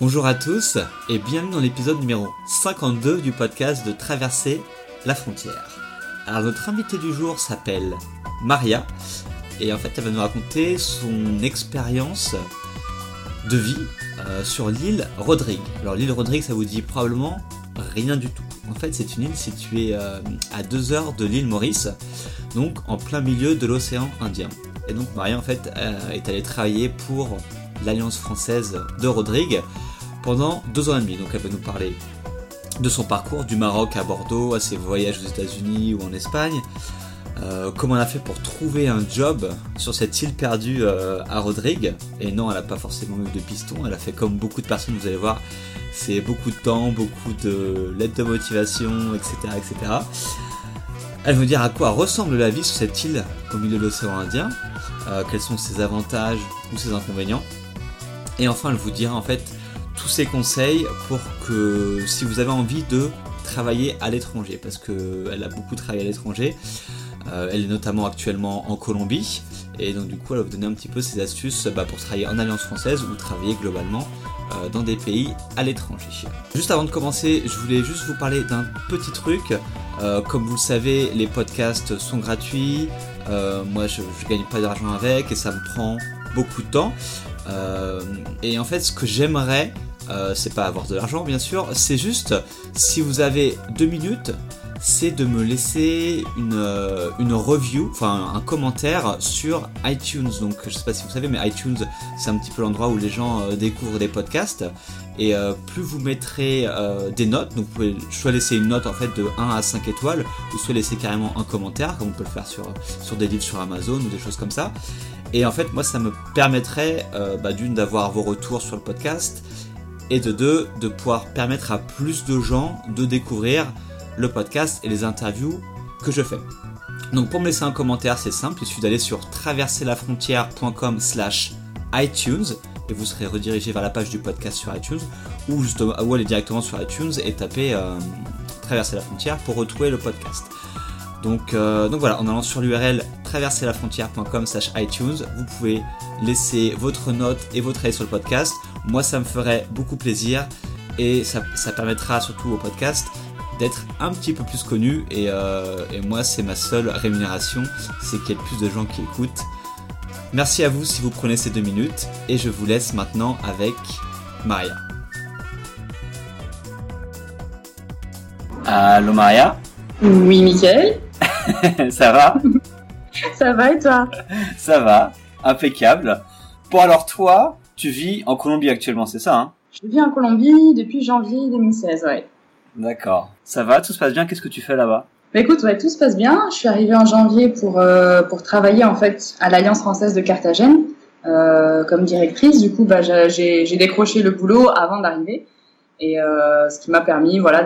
Bonjour à tous et bienvenue dans l'épisode numéro 52 du podcast de Traverser la frontière. Alors notre invité du jour s'appelle Maria et en fait elle va nous raconter son expérience de vie euh, sur l'île Rodrigue. Alors l'île Rodrigue ça vous dit probablement rien du tout. En fait c'est une île située euh, à 2 heures de l'île Maurice, donc en plein milieu de l'océan Indien. Et donc Maria en fait euh, est allée travailler pour l'Alliance française de Rodrigue pendant deux ans et demi. Donc elle va nous parler de son parcours du Maroc à Bordeaux, à ses voyages aux États-Unis ou en Espagne, euh, comment elle a fait pour trouver un job sur cette île perdue euh, à Rodrigue. Et non, elle n'a pas forcément eu de piston, elle a fait comme beaucoup de personnes, vous allez voir, c'est beaucoup de temps, beaucoup de lettres de motivation, etc. etc. Elle veut dire à quoi ressemble la vie sur cette île au milieu de l'océan Indien, euh, quels sont ses avantages ou ses inconvénients. Et enfin, elle vous dira en fait tous ces conseils pour que si vous avez envie de travailler à l'étranger, parce qu'elle a beaucoup travaillé à l'étranger, euh, elle est notamment actuellement en Colombie, et donc du coup elle va vous donner un petit peu ses astuces bah, pour travailler en Alliance française ou travailler globalement euh, dans des pays à l'étranger. Juste avant de commencer, je voulais juste vous parler d'un petit truc. Euh, comme vous le savez, les podcasts sont gratuits. moi, je, je gagne pas d'argent avec et ça me prend beaucoup de temps. et en fait, ce que j'aimerais, c'est pas avoir de l'argent, bien sûr. C'est juste si vous avez deux minutes c'est de me laisser une, euh, une review, enfin un commentaire sur iTunes. Donc je sais pas si vous savez, mais iTunes c'est un petit peu l'endroit où les gens euh, découvrent des podcasts. Et euh, plus vous mettrez des notes, donc vous pouvez soit laisser une note en fait de 1 à 5 étoiles, ou soit laisser carrément un commentaire, comme on peut le faire sur, sur des livres sur Amazon ou des choses comme ça. Et en fait, moi, ça me permettrait bah, d'une d'avoir vos retours sur le podcast, et de deux, de pouvoir permettre à plus de gens de découvrir le podcast et les interviews que je fais. Donc pour me laisser un commentaire, c'est simple, il suffit d'aller sur traverserlafrontière.com slash iTunes et vous serez redirigé vers la page du podcast sur iTunes ou, justement, ou aller directement sur iTunes et taper euh, Traverser la frontière pour retrouver le podcast. Donc, euh, voilà, en allant sur l'URL traverserlafrontière.com slash iTunes, vous pouvez laisser votre note et votre avis sur le podcast. Moi, ça me ferait beaucoup plaisir et ça, ça permettra surtout au podcast d'être un petit peu plus connu et, euh, et moi c'est ma seule rémunération, c'est qu'il y ait plus de gens qui écoutent. Merci à vous si vous prenez ces deux minutes et je vous laisse maintenant avec Maria. Allô Maria? Oui Mickaël Ça va? Ça va et toi? Ça va, impeccable. Bon alors toi, tu vis en Colombie actuellement, c'est ça hein? Je vis en Colombie depuis janvier 2016, ouais. D'accord. Ça va, tout se passe bien? Qu'est-ce que tu fais là-bas? Bah écoute, ouais, tout se passe bien. Je suis arrivée en janvier pour euh, pour travailler en fait à l'Alliance française de Carthagène euh, comme directrice. Du coup, bah, j'ai décroché le boulot avant d'arriver et euh, ce qui m'a permis, voilà,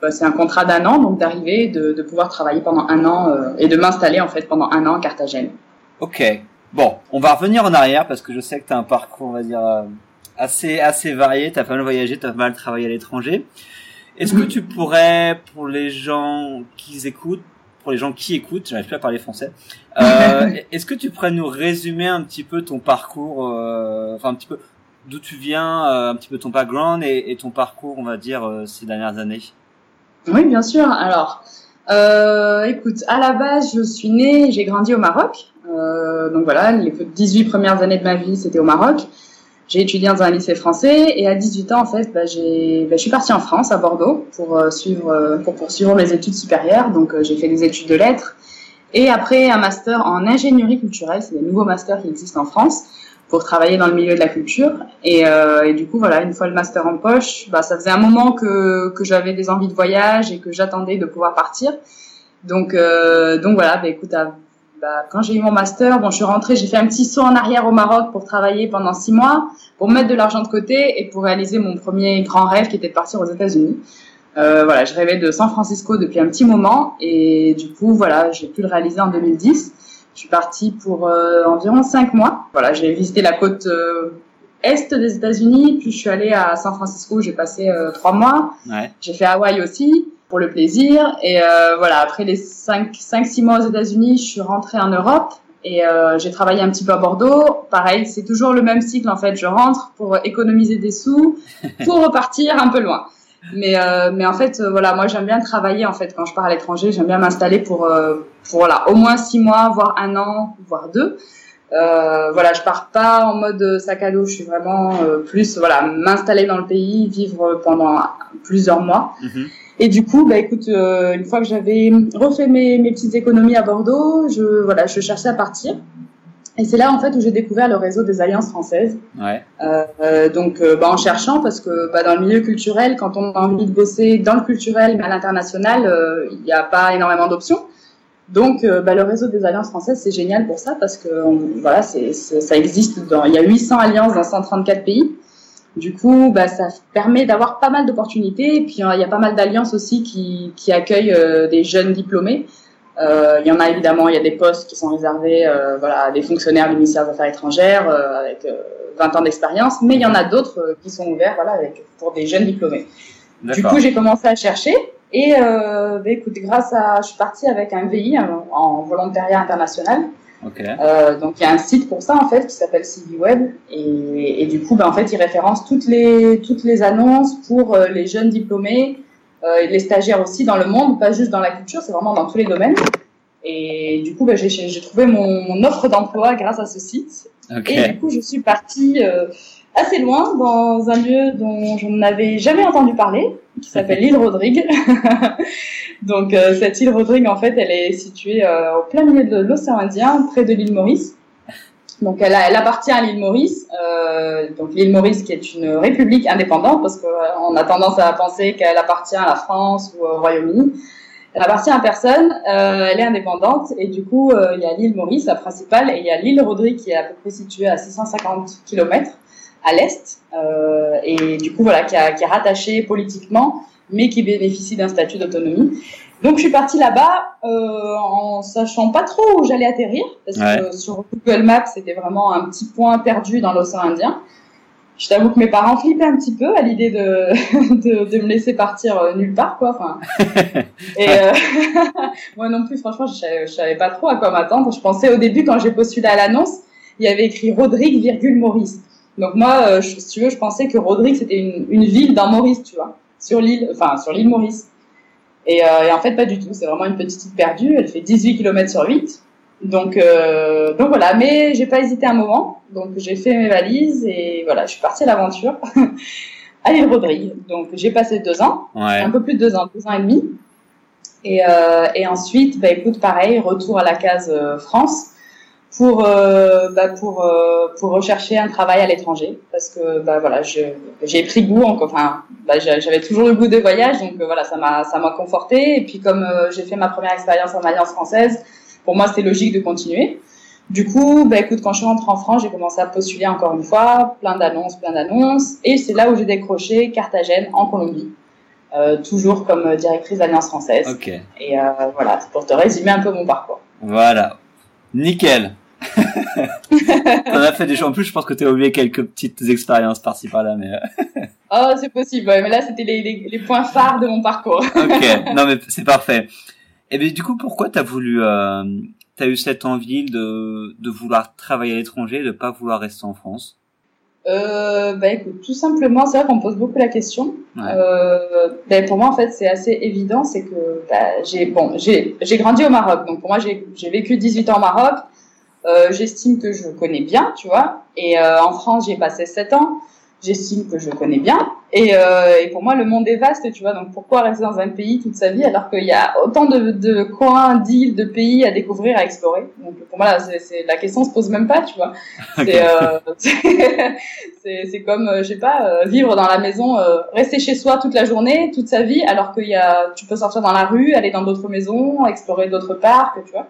bah, c'est un contrat d'un an, donc d'arriver, de, de pouvoir travailler pendant un an et de m'installer en fait pendant un an à Carthagène. Ok. Bon, on va revenir en arrière parce que je sais que tu as un parcours, on va dire, euh, assez assez varié. Tu as pas mal voyagé, tu as pas mal travaillé à l'étranger. Est-ce que tu pourrais, pour les gens qui écoutent, pour les gens qui écoutent, j'arrive plus à parler français, euh, est-ce que tu pourrais nous résumer un petit peu ton parcours, euh, enfin un petit peu d'où tu viens, euh, un petit peu ton background et, et ton parcours, on va dire, euh, ces dernières années? Oui, bien sûr. Alors, écoute, à la base, je suis née, j'ai grandi au Maroc. Donc voilà, les 18 premières années de ma vie, c'était au Maroc. J'ai étudié dans un lycée français et à 18 ans, en fait, bah, j'ai, bah, je suis partie en France, à Bordeaux, pour euh, euh, pour poursuivre mes études supérieures. Donc, euh, j'ai fait des études de lettres et après un master en ingénierie culturelle. C'est des nouveaux masters qui existent en France pour travailler dans le milieu de la culture. Et, du coup, voilà, une fois le master en poche, bah, ça faisait un moment que, que j'avais des envies de voyage et que j'attendais de pouvoir partir. Donc, donc voilà, bah, écoute, à bah, quand j'ai eu mon master, bon, je suis rentrée, j'ai fait un petit saut en arrière au Maroc pour travailler pendant six mois, pour mettre de l'argent de côté et pour réaliser mon premier grand rêve qui était de partir aux États-Unis. Euh, voilà, je rêvais de San Francisco depuis un petit moment et du coup, voilà, j'ai pu le réaliser en 2010. Je suis partie pour euh, environ cinq mois. Voilà, j'ai visité la côte euh, est des États-Unis, puis je suis allée à San Francisco, j'ai passé trois mois. Ouais. J'ai fait Hawaï aussi pour le plaisir. Et euh, voilà, après les 5-6 mois aux États-Unis, je suis rentrée en Europe. Et euh, j'ai travaillé un petit peu à Bordeaux. Pareil, c'est toujours le même cycle en fait. Je rentre pour économiser des sous, pour repartir un peu loin. Mais euh, mais en fait, voilà, moi j'aime bien travailler en fait quand je pars à l'étranger. J'aime bien m'installer pour pour voilà au moins six mois, voire un an, voire deux. Voilà, je pars pas en mode sac à dos. Je suis vraiment plus voilà m'installer dans le pays, vivre pendant plusieurs mois. Mhm. Et du coup, bah écoute, euh, une fois que j'avais refait mes, mes petites économies à Bordeaux, je voilà, je cherchais à partir. Et c'est là en fait où j'ai découvert le réseau des alliances françaises. Ouais. Euh, euh, donc euh, bah, en cherchant parce que bah, dans le milieu culturel, quand on a envie de bosser dans le culturel mais à l'international, euh, il n'y a pas énormément d'options. Donc euh, bah, le réseau des alliances françaises c'est génial pour ça parce que on- voilà, c'est c'est- ça existe dans il y a 800 alliances dans 134 pays. Du coup, bah, ça permet d'avoir pas mal d'opportunités. Et puis, euh, il y a pas mal d'alliances aussi qui, qui accueillent euh, des jeunes diplômés. Euh, il y en a évidemment, il y a des postes qui sont réservés euh, voilà, à des fonctionnaires du ministère des Affaires étrangères euh, avec euh, 20 ans d'expérience, mais il y en a d'autres euh, qui sont ouverts voilà, avec, pour des jeunes diplômés. Du coup, j'ai commencé à chercher et euh, bah, écoute, grâce à, je suis partie avec un VI en volontariat international. Euh, donc il y a un site pour ça en fait qui s'appelle CV Web. Et, et du coup ben, en fait il référence toutes les toutes les annonces pour euh, les jeunes diplômés euh, les stagiaires aussi dans le monde, pas juste dans la culture, c'est vraiment dans tous les domaines. Et du coup ben, j'ai trouvé mon, mon offre d'emploi grâce à ce site. Et du coup je suis partie euh, assez loin dans un lieu dont je n'avais jamais entendu parler qui s'appelle l'île Rodrigue. Donc euh, cette île Rodrigue, en fait, elle est située euh, au plein milieu de l'océan Indien, près de l'île Maurice. Donc elle, appartient à l'île Maurice, euh, donc l'île Maurice qui est une république indépendante, parce qu'on a tendance à penser qu'elle appartient à la France ou au Royaume-Uni. Elle appartient à personne, euh, elle est indépendante, et du coup euh, il y a l'île Maurice, la principale, et il y a l'île Rodrigue qui est à peu près située à 650 km à l'est, euh, et du coup voilà, qui, a- qui est rattachée politiquement mais qui bénéficie d'un statut d'autonomie. Donc je suis partie là-bas euh, en sachant pas trop où j'allais atterrir parce que sur Google Maps c'était vraiment un petit point perdu dans l'océan Indien. Je t'avoue que mes parents flippaient un petit peu à l'idée de, de, de me laisser partir euh, nulle part quoi. Enfin, et euh, moi non plus franchement je savais, je savais pas trop à quoi m'attendre. Je pensais au début quand j'ai postulé à l'annonce il y avait écrit Rodrigue virgule Maurice. Donc moi euh, je- si tu veux je pensais que Rodrigue c'était une, une ville dans Maurice tu vois sur l'île, enfin sur l'île Maurice. Et, euh, et en fait, pas du tout. C'est vraiment une petite île perdue. Elle fait 18 km sur 8. Donc, euh, donc voilà. Mais j'ai pas hésité un moment. Donc j'ai fait mes valises et voilà, je suis partie à l'aventure à l'île Rodrigue. Donc j'ai passé deux ans, Ouais. un peu plus de deux ans, deux ans et demi. Et, euh, et ensuite, bah écoute, pareil, retour à la case euh, France pour euh, bah, pour euh, pour rechercher un travail à l'étranger parce que bah voilà j'ai pris goût en- enfin bah, j'a- j'avais toujours le goût des voyages donc euh, voilà ça m'a ça m'a conforté et puis comme j'ai fait ma première expérience en alliance française pour moi c'était logique de continuer. Du coup bah écoute quand je suis rentrée en France j'ai commencé à postuler encore une fois plein d'annonces plein d'annonces. Et c'est là où j'ai décroché Carthagène en Colombie. Toujours comme directrice d'alliance française. Et voilà c'est pour te résumer un peu mon parcours. Voilà. Nickel. T'en as fait déjà en plus, je pense que t'as oublié quelques petites expériences par-ci par-là, mais euh, Oh, c'est possible, ouais, mais là, c'était les, les, les points phares de mon parcours. ok. Non mais c'est parfait. Et bien du coup, pourquoi t'as voulu, euh, t'as eu cette envie de de vouloir travailler à l'étranger, de pas vouloir rester en France? Euh, bah écoute, tout simplement, c'est vrai qu'on me pose beaucoup la question. Ouais. Euh, ben, pour moi, en fait, c'est assez évident, c'est que bah, j'ai bon, j'ai j'ai grandi au Maroc, donc pour moi, j'ai j'ai vécu 18 ans au Maroc. Euh, J'estime que je connais bien, tu vois. Et euh, en France, j'ai passé 7 ans. J'estime que je connais bien. Et, euh, et pour moi, le monde est vaste, tu vois. Donc pourquoi rester dans un pays toute sa vie alors qu'il y a autant de, de coins, d'îles, de pays à découvrir, à explorer? Donc pour moi, là, c'est c'est- la question se pose même pas, tu vois. C'est euh, c'est comme, euh, je sais pas, vivre dans la maison, euh, rester chez soi toute la journée, toute sa vie, alors qu'il y a, tu peux sortir dans la rue, aller dans d'autres maisons, explorer d'autres parcs, tu vois.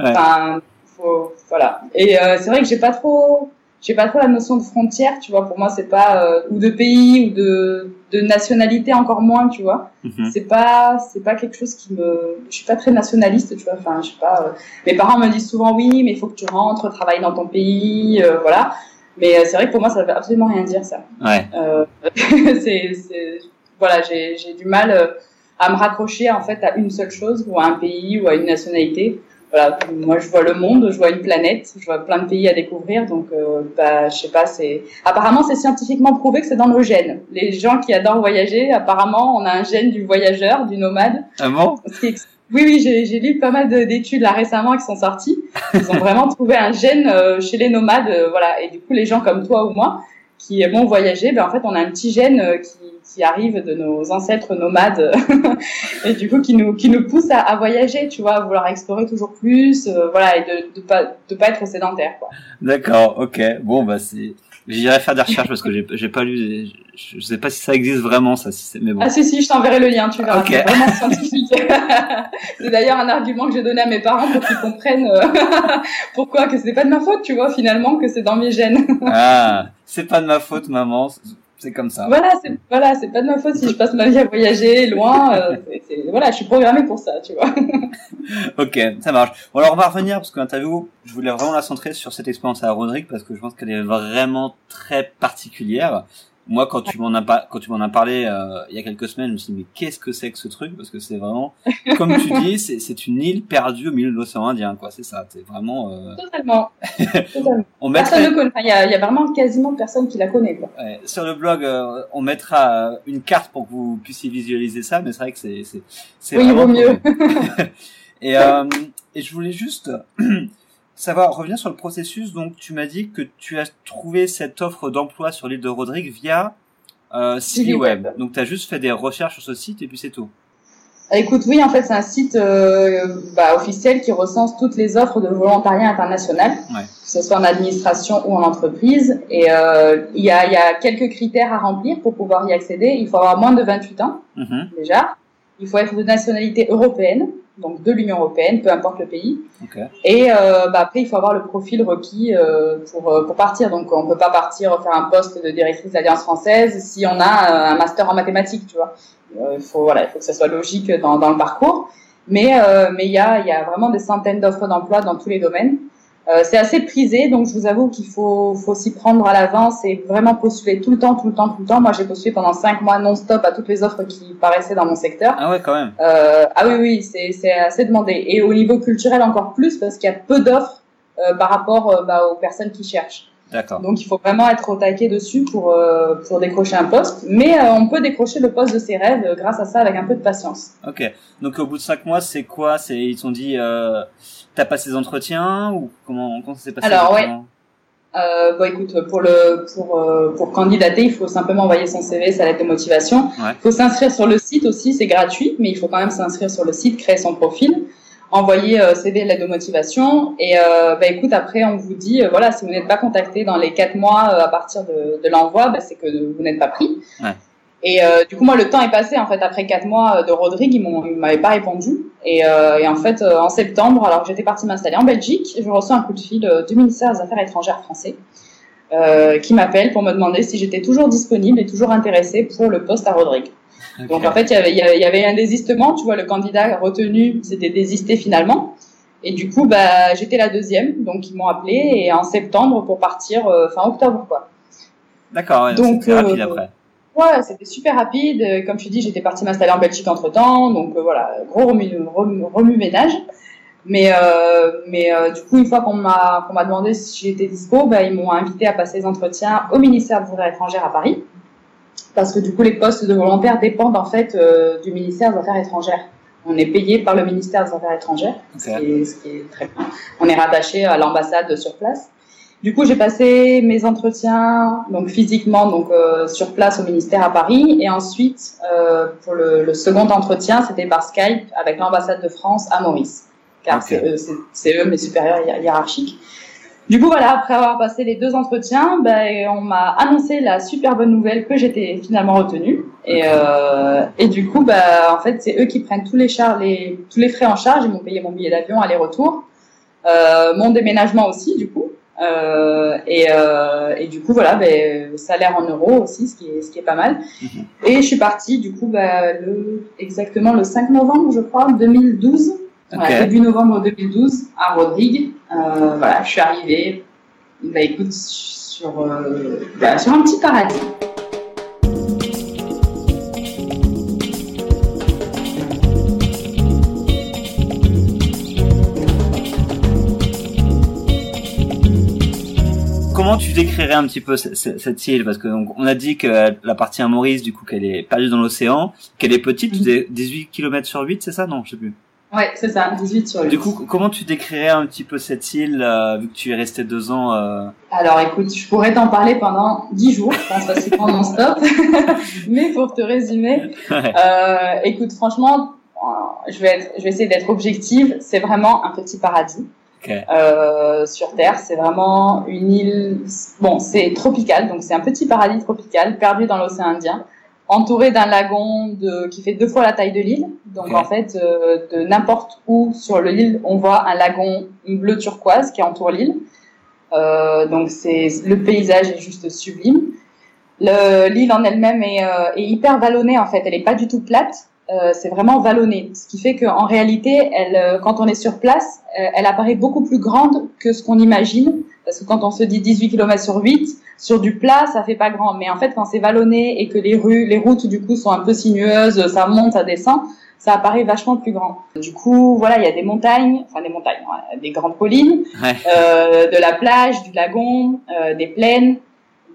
Ouais. Enfin, faut, voilà. Et euh, c'est vrai que j'ai pas trop, j'ai pas trop la notion de frontière, tu vois. Pour moi, c'est pas euh, ou de pays ou de de nationalité encore moins, tu vois. Mhm. C'est pas, c'est pas quelque chose qui me, je suis pas très nationaliste, tu vois. Enfin, je sais pas. euh, mes parents me disent souvent oui, mais il faut que tu rentres, travailler dans ton pays, euh, voilà. Mais euh, c'est vrai que pour moi, ça veut absolument rien dire ça. Ouais. Euh, c'est, c'est, voilà, j'ai, j'ai du mal à me raccrocher en fait à une seule chose ou à un pays ou à une nationalité. Voilà, moi je vois le monde, je vois une planète, je vois plein de pays à découvrir, donc euh, bah, je sais pas, c'est apparemment c'est scientifiquement prouvé que c'est dans nos gènes. Les gens qui adorent voyager, apparemment on a un gène du voyageur, du nomade. Ah bon? Oui, oui, j'ai lu pas mal d'études là récemment qui sont sorties. Ils ont vraiment trouvé un gène euh, chez les nomades, euh, voilà. Et du coup, les gens comme toi ou moi qui aimons voyager, ben en fait, on a un petit gène euh, qui, qui arrive de nos ancêtres nomades et du coup qui nous qui nous pousse à, à, voyager, tu vois, à vouloir explorer toujours plus, voilà, et de de pas de pas être sédentaire, quoi. D'accord, ok. Bon, bah c'est J'irai faire des recherches parce que j'ai pas lu, je sais pas si ça existe vraiment ça, si mais bon. Ah si si, je t'enverrai le lien, tu verras. C'est vraiment scientifique. c'est d'ailleurs un argument que j'ai donné à mes parents pour qu'ils comprennent euh, pourquoi que c'est pas de ma faute, tu vois, finalement que c'est dans mes gènes. ah, c'est pas de ma faute, maman c'est comme ça. Voilà, c'est voilà, c'est pas de ma faute si je passe ma vie à voyager loin. Euh, voilà, je suis programmée pour ça, tu vois. ok, ça marche. Bon, alors on va revenir parce que l'interview, je voulais vraiment la centrer sur cette expérience à Rodrigue parce que je pense qu'elle est vraiment très particulière moi quand tu m'en as pas quand tu m'en as parlé euh, il y a quelques semaines je me suis dit mais qu'est-ce que c'est que ce truc? Parce que c'est vraiment comme tu dis c'est c'est une île perdue au milieu de l'océan Indien quoi. C'est ça. C'est vraiment euh... totalement, totalement. on personne ne connaît. Il y a, y a vraiment quasiment personne qui la connaît quoi. Ouais. sur le blog euh, on mettra une carte pour que vous puissiez visualiser ça mais c'est vrai que c'est c'est c'est oui, il vaut mieux. et euh, et je voulais juste savoir, revenir sur le processus. Donc, tu m'as dit que tu as trouvé cette offre d'emploi sur l'île de Rodrigue via euh, Web. Donc, tu as juste fait des recherches sur ce site et puis c'est tout. Écoute, oui, en fait, c'est un site euh, bah, officiel qui recense toutes les offres de volontariat international, ouais. que ce soit en administration ou en entreprise. Et euh, il y, a, y, a, quelques critères à remplir pour pouvoir y accéder. Il faut avoir moins de 28 ans, mm-hmm. déjà. Il faut être de nationalité européenne donc de l'Union européenne, peu importe le pays. Okay. Et euh, bah, après, il faut avoir le profil requis euh, pour, euh, pour partir. Donc, on peut pas partir faire un poste de directrice d'Alliance française si on a un master en mathématiques, tu vois. Il faut voilà, il faut que ça soit logique dans, dans le parcours. Mais mais il y a il y a vraiment des centaines d'offres d'emploi dans tous les domaines. Euh, c'est assez prisé, donc je vous avoue qu'il faut, faut s'y prendre à l'avance et vraiment postuler tout le temps, tout le temps, tout le temps. Moi, j'ai postulé pendant cinq mois non-stop à toutes les offres qui paraissaient dans mon secteur. Ah ouais, quand même. Euh, ah oui, oui, c'est, c'est assez demandé. Et au niveau culturel encore plus, parce qu'il y a peu d'offres euh, par rapport euh, bah, aux personnes qui cherchent. D'accord. Donc il faut vraiment être au taquet dessus pour euh, pour décrocher un poste, mais on peut décrocher le poste de ses rêves grâce à ça avec un peu de patience. Ok. Donc au bout de cinq mois, c'est quoi? C'est ils t'ont dit euh, T'as passé des entretiens ou comment, comment ça s'est passé Alors ouais. Euh, bon, écoute, pour le pour euh, pour candidater, il faut simplement envoyer son CV, sa lettre de motivation. Il faut s'inscrire sur le site aussi, c'est gratuit, mais il faut quand même s'inscrire sur le site, créer son profil, envoyer euh, CV, lettre de motivation. Et euh, bah, écoute, après on vous dit, voilà, si vous n'êtes pas contacté dans les quatre mois à partir de, de l'envoi, bah, c'est que vous n'êtes pas pris. Ouais. Et euh, du coup, moi, le temps est passé. En fait, après quatre mois de Rodrigue, ils m'ont, ils m'avaient pas répondu. Et, euh, et en fait, euh, en septembre, alors que j'étais partie m'installer en Belgique, je reçois un coup de fil du ministère des Affaires étrangères français euh, qui m'appelle pour me demander si j'étais toujours disponible et toujours intéressée pour le poste à Rodrigue. Okay. Donc en fait, il y avait, y avait un désistement. Tu vois, le candidat retenu s'était désisté finalement. Et du coup, bah, j'étais la deuxième. Donc ils m'ont appelé et en septembre pour partir fin octobre, quoi. D'accord. Ouais, donc rapide après. C'était super rapide. Comme tu dis, j'étais partie m'installer en Belgique entre temps, donc euh, voilà, gros remue, remue, remue ménage. Mais euh, mais euh, du coup, une fois qu'on m'a qu'on m'a demandé si j'étais dispo, bah, ils m'ont invité à passer les entretiens au ministère des Affaires étrangères à Paris, parce que du coup, les postes de volontaires dépendent en fait du ministère des Affaires étrangères. On est payé par le ministère des Affaires étrangères, okay. ce, qui est, ce qui est très bien. On est rattaché à l'ambassade sur place. Du coup, j'ai passé mes entretiens donc physiquement donc euh, sur place au ministère à Paris et ensuite euh, pour le, le, second entretien, c'était par Skype avec l'ambassade de France à Maurice, car okay. c'est eux, eux mes supérieurs hiérarchiques. Du coup, voilà, après avoir passé les deux entretiens, ben, on m'a annoncé la super bonne nouvelle que j'étais finalement retenue. Et, okay. euh, et du coup, ben, en fait, c'est eux qui prennent tous les, chars, les, tous les frais en charge. Ils m'ont payé mon billet d'avion aller-retour, euh, mon déménagement aussi, du coup. Euh, et, euh, et, du coup voilà ben, salaire en euros aussi ce qui est ce qui est pas mal. -hmm. et je suis partie du coup ben, le exactement le 5 novembre je crois 2012 okay. voilà, début novembre 2012 à Rodrigue. Euh, voilà je suis arrivée. Bah écoute sur bah, sur un petit paradis tu décrirais un petit peu cette, île Parce que on a dit que la partie à Maurice, du coup, qu'elle est perdue dans l'océan, qu'elle est petite, tu disais 18 km sur 8, c'est ça? Non, je sais plus. Ouais, c'est ça, 18 sur 8. Du coup, comment tu décrirais un petit peu cette île, euh, vu que tu es resté deux ans euh... Alors écoute, je pourrais t'en parler pendant 10 jours, je pense facilement non-stop. Mais pour te résumer, euh, écoute, franchement, je vais, être, je vais essayer d'être objective, c'est vraiment un petit paradis. Euh, sur Terre. C'est vraiment une île, bon, c'est tropical, donc c'est un petit paradis tropical perdu dans l'océan Indien, entouré d'un lagon de, qui fait deux fois la taille de l'île. Donc en fait, euh, de n'importe où sur l'île, on voit un lagon bleu turquoise qui entoure l'île. Euh, donc c'est le paysage est juste sublime. L'île en elle-même est, est, hyper vallonnée en fait. Elle est pas du tout plate. Euh, c'est vraiment vallonné, ce qui fait qu'en réalité, elle, euh, quand on est sur place, euh, elle apparaît beaucoup plus grande que ce qu'on imagine, parce que quand on se dit 18 km sur 8, sur du plat, ça fait pas grand, mais en fait, quand c'est vallonné et que les rues, les routes du coup sont un peu sinueuses, ça monte, ça descend, ça apparaît vachement plus grand. Du coup, voilà, il y a des montagnes, enfin des montagnes, des grandes collines, euh, de la plage, du lagon, euh, des plaines,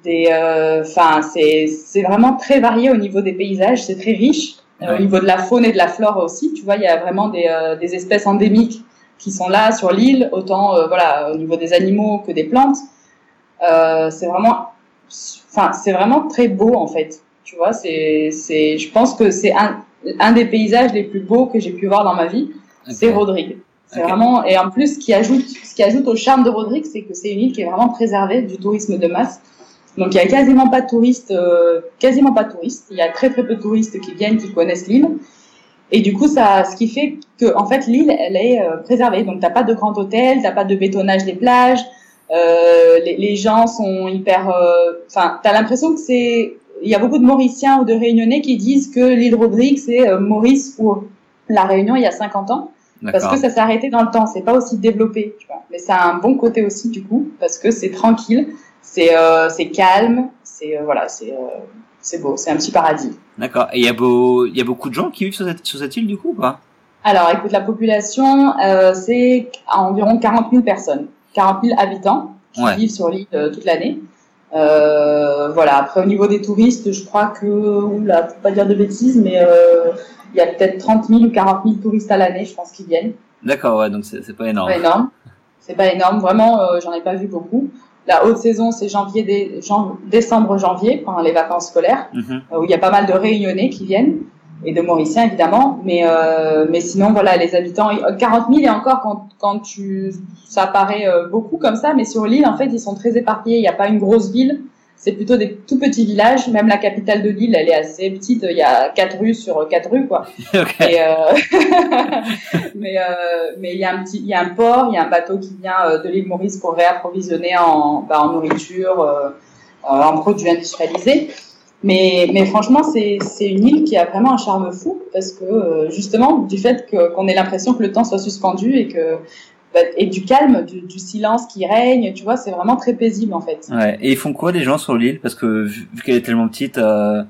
des, enfin, c'est c'est vraiment très varié au niveau des paysages, c'est très riche. Euh, au niveau de la faune et de la flore aussi, tu vois, il y a vraiment des, euh, des espèces endémiques qui sont là sur l'île, autant euh, voilà au niveau des animaux que des plantes. c'est vraiment, enfin, c'est vraiment très beau en fait. Tu vois, c'est, c'est, je pense que c'est un, un des paysages les plus beaux que j'ai pu voir dans ma vie. C'est Rodrigue. C'est vraiment, et en plus, ce qui ajoute, ce qui ajoute au charme de Rodrigue, c'est que c'est une île qui est vraiment préservée du tourisme de masse. Donc il y a quasiment pas de touristes, euh, quasiment pas de touristes. Il y a très très peu de touristes qui viennent, qui connaissent l'île. Et du coup, ça, ce qui fait que en fait l'île, elle est euh, préservée. Donc t'as pas de grand hôtel, t'as pas de bétonnage des plages. Euh, les, les, gens sont hyper. Enfin, t'as l'impression que c'est. Il y a beaucoup de Mauriciens ou de Réunionnais qui disent que l'île Rodrigue c'est Maurice ou la Réunion il y a 50 ans. Parce que ça s'est arrêté dans le temps, c'est pas aussi développé, tu vois. Mais ça a un bon côté aussi du coup, parce que c'est tranquille c'est euh, calme, c'est euh, voilà, c'est euh, c'est beau, c'est un petit paradis. D'accord. Et il y a beau, y a beaucoup de gens qui vivent sur cette, sur cette île du coup ou pas? Alors, écoute, la population, euh, c'est environ 40 000 personnes, 40 000 habitants qui vivent sur l'île toute l'année. Euh, voilà. Après, au niveau des touristes, je crois que, oula, pour pas dire de bêtises, mais il y a peut-être 30 000 ou 40 000 touristes à l'année, je pense, qui viennent. D'accord, ouais, donc c'est pas énorme. C'est pas énorme. C'est pas énorme, vraiment, j'en ai pas vu beaucoup. La haute saison, c'est janvier, décembre, janvier, pendant les vacances scolaires, mhm. euh, où il y a pas mal de Réunionnais qui viennent et de Mauriciens évidemment. Mais euh, mais sinon, voilà, les habitants, 40 000 et encore quand quand tu, ça paraît euh, beaucoup comme ça, mais sur l'île, en fait, ils sont très éparpillés. Il n'y a pas une grosse ville c'est plutôt des tout petits villages. Même la capitale de l'île, elle est assez petite. Il y a quatre rues sur quatre rues, quoi. Et, euh... mais euh, mais il y a un petit, il y a un port, il y a un bateau qui vient euh, de l'île Maurice pour réapprovisionner en, bah, en nourriture, euh, en produits industrialisés. Mais, mais franchement, c'est, c'est une île qui a vraiment un charme fou parce que justement, du fait qu'on ait l'impression que le temps soit suspendu et que et du calme, du, du, silence qui règne, tu vois, c'est vraiment très paisible en fait. Ouais. Et ils font quoi les gens sur l'île? Parce que vu, qu'elle est tellement petite, euh,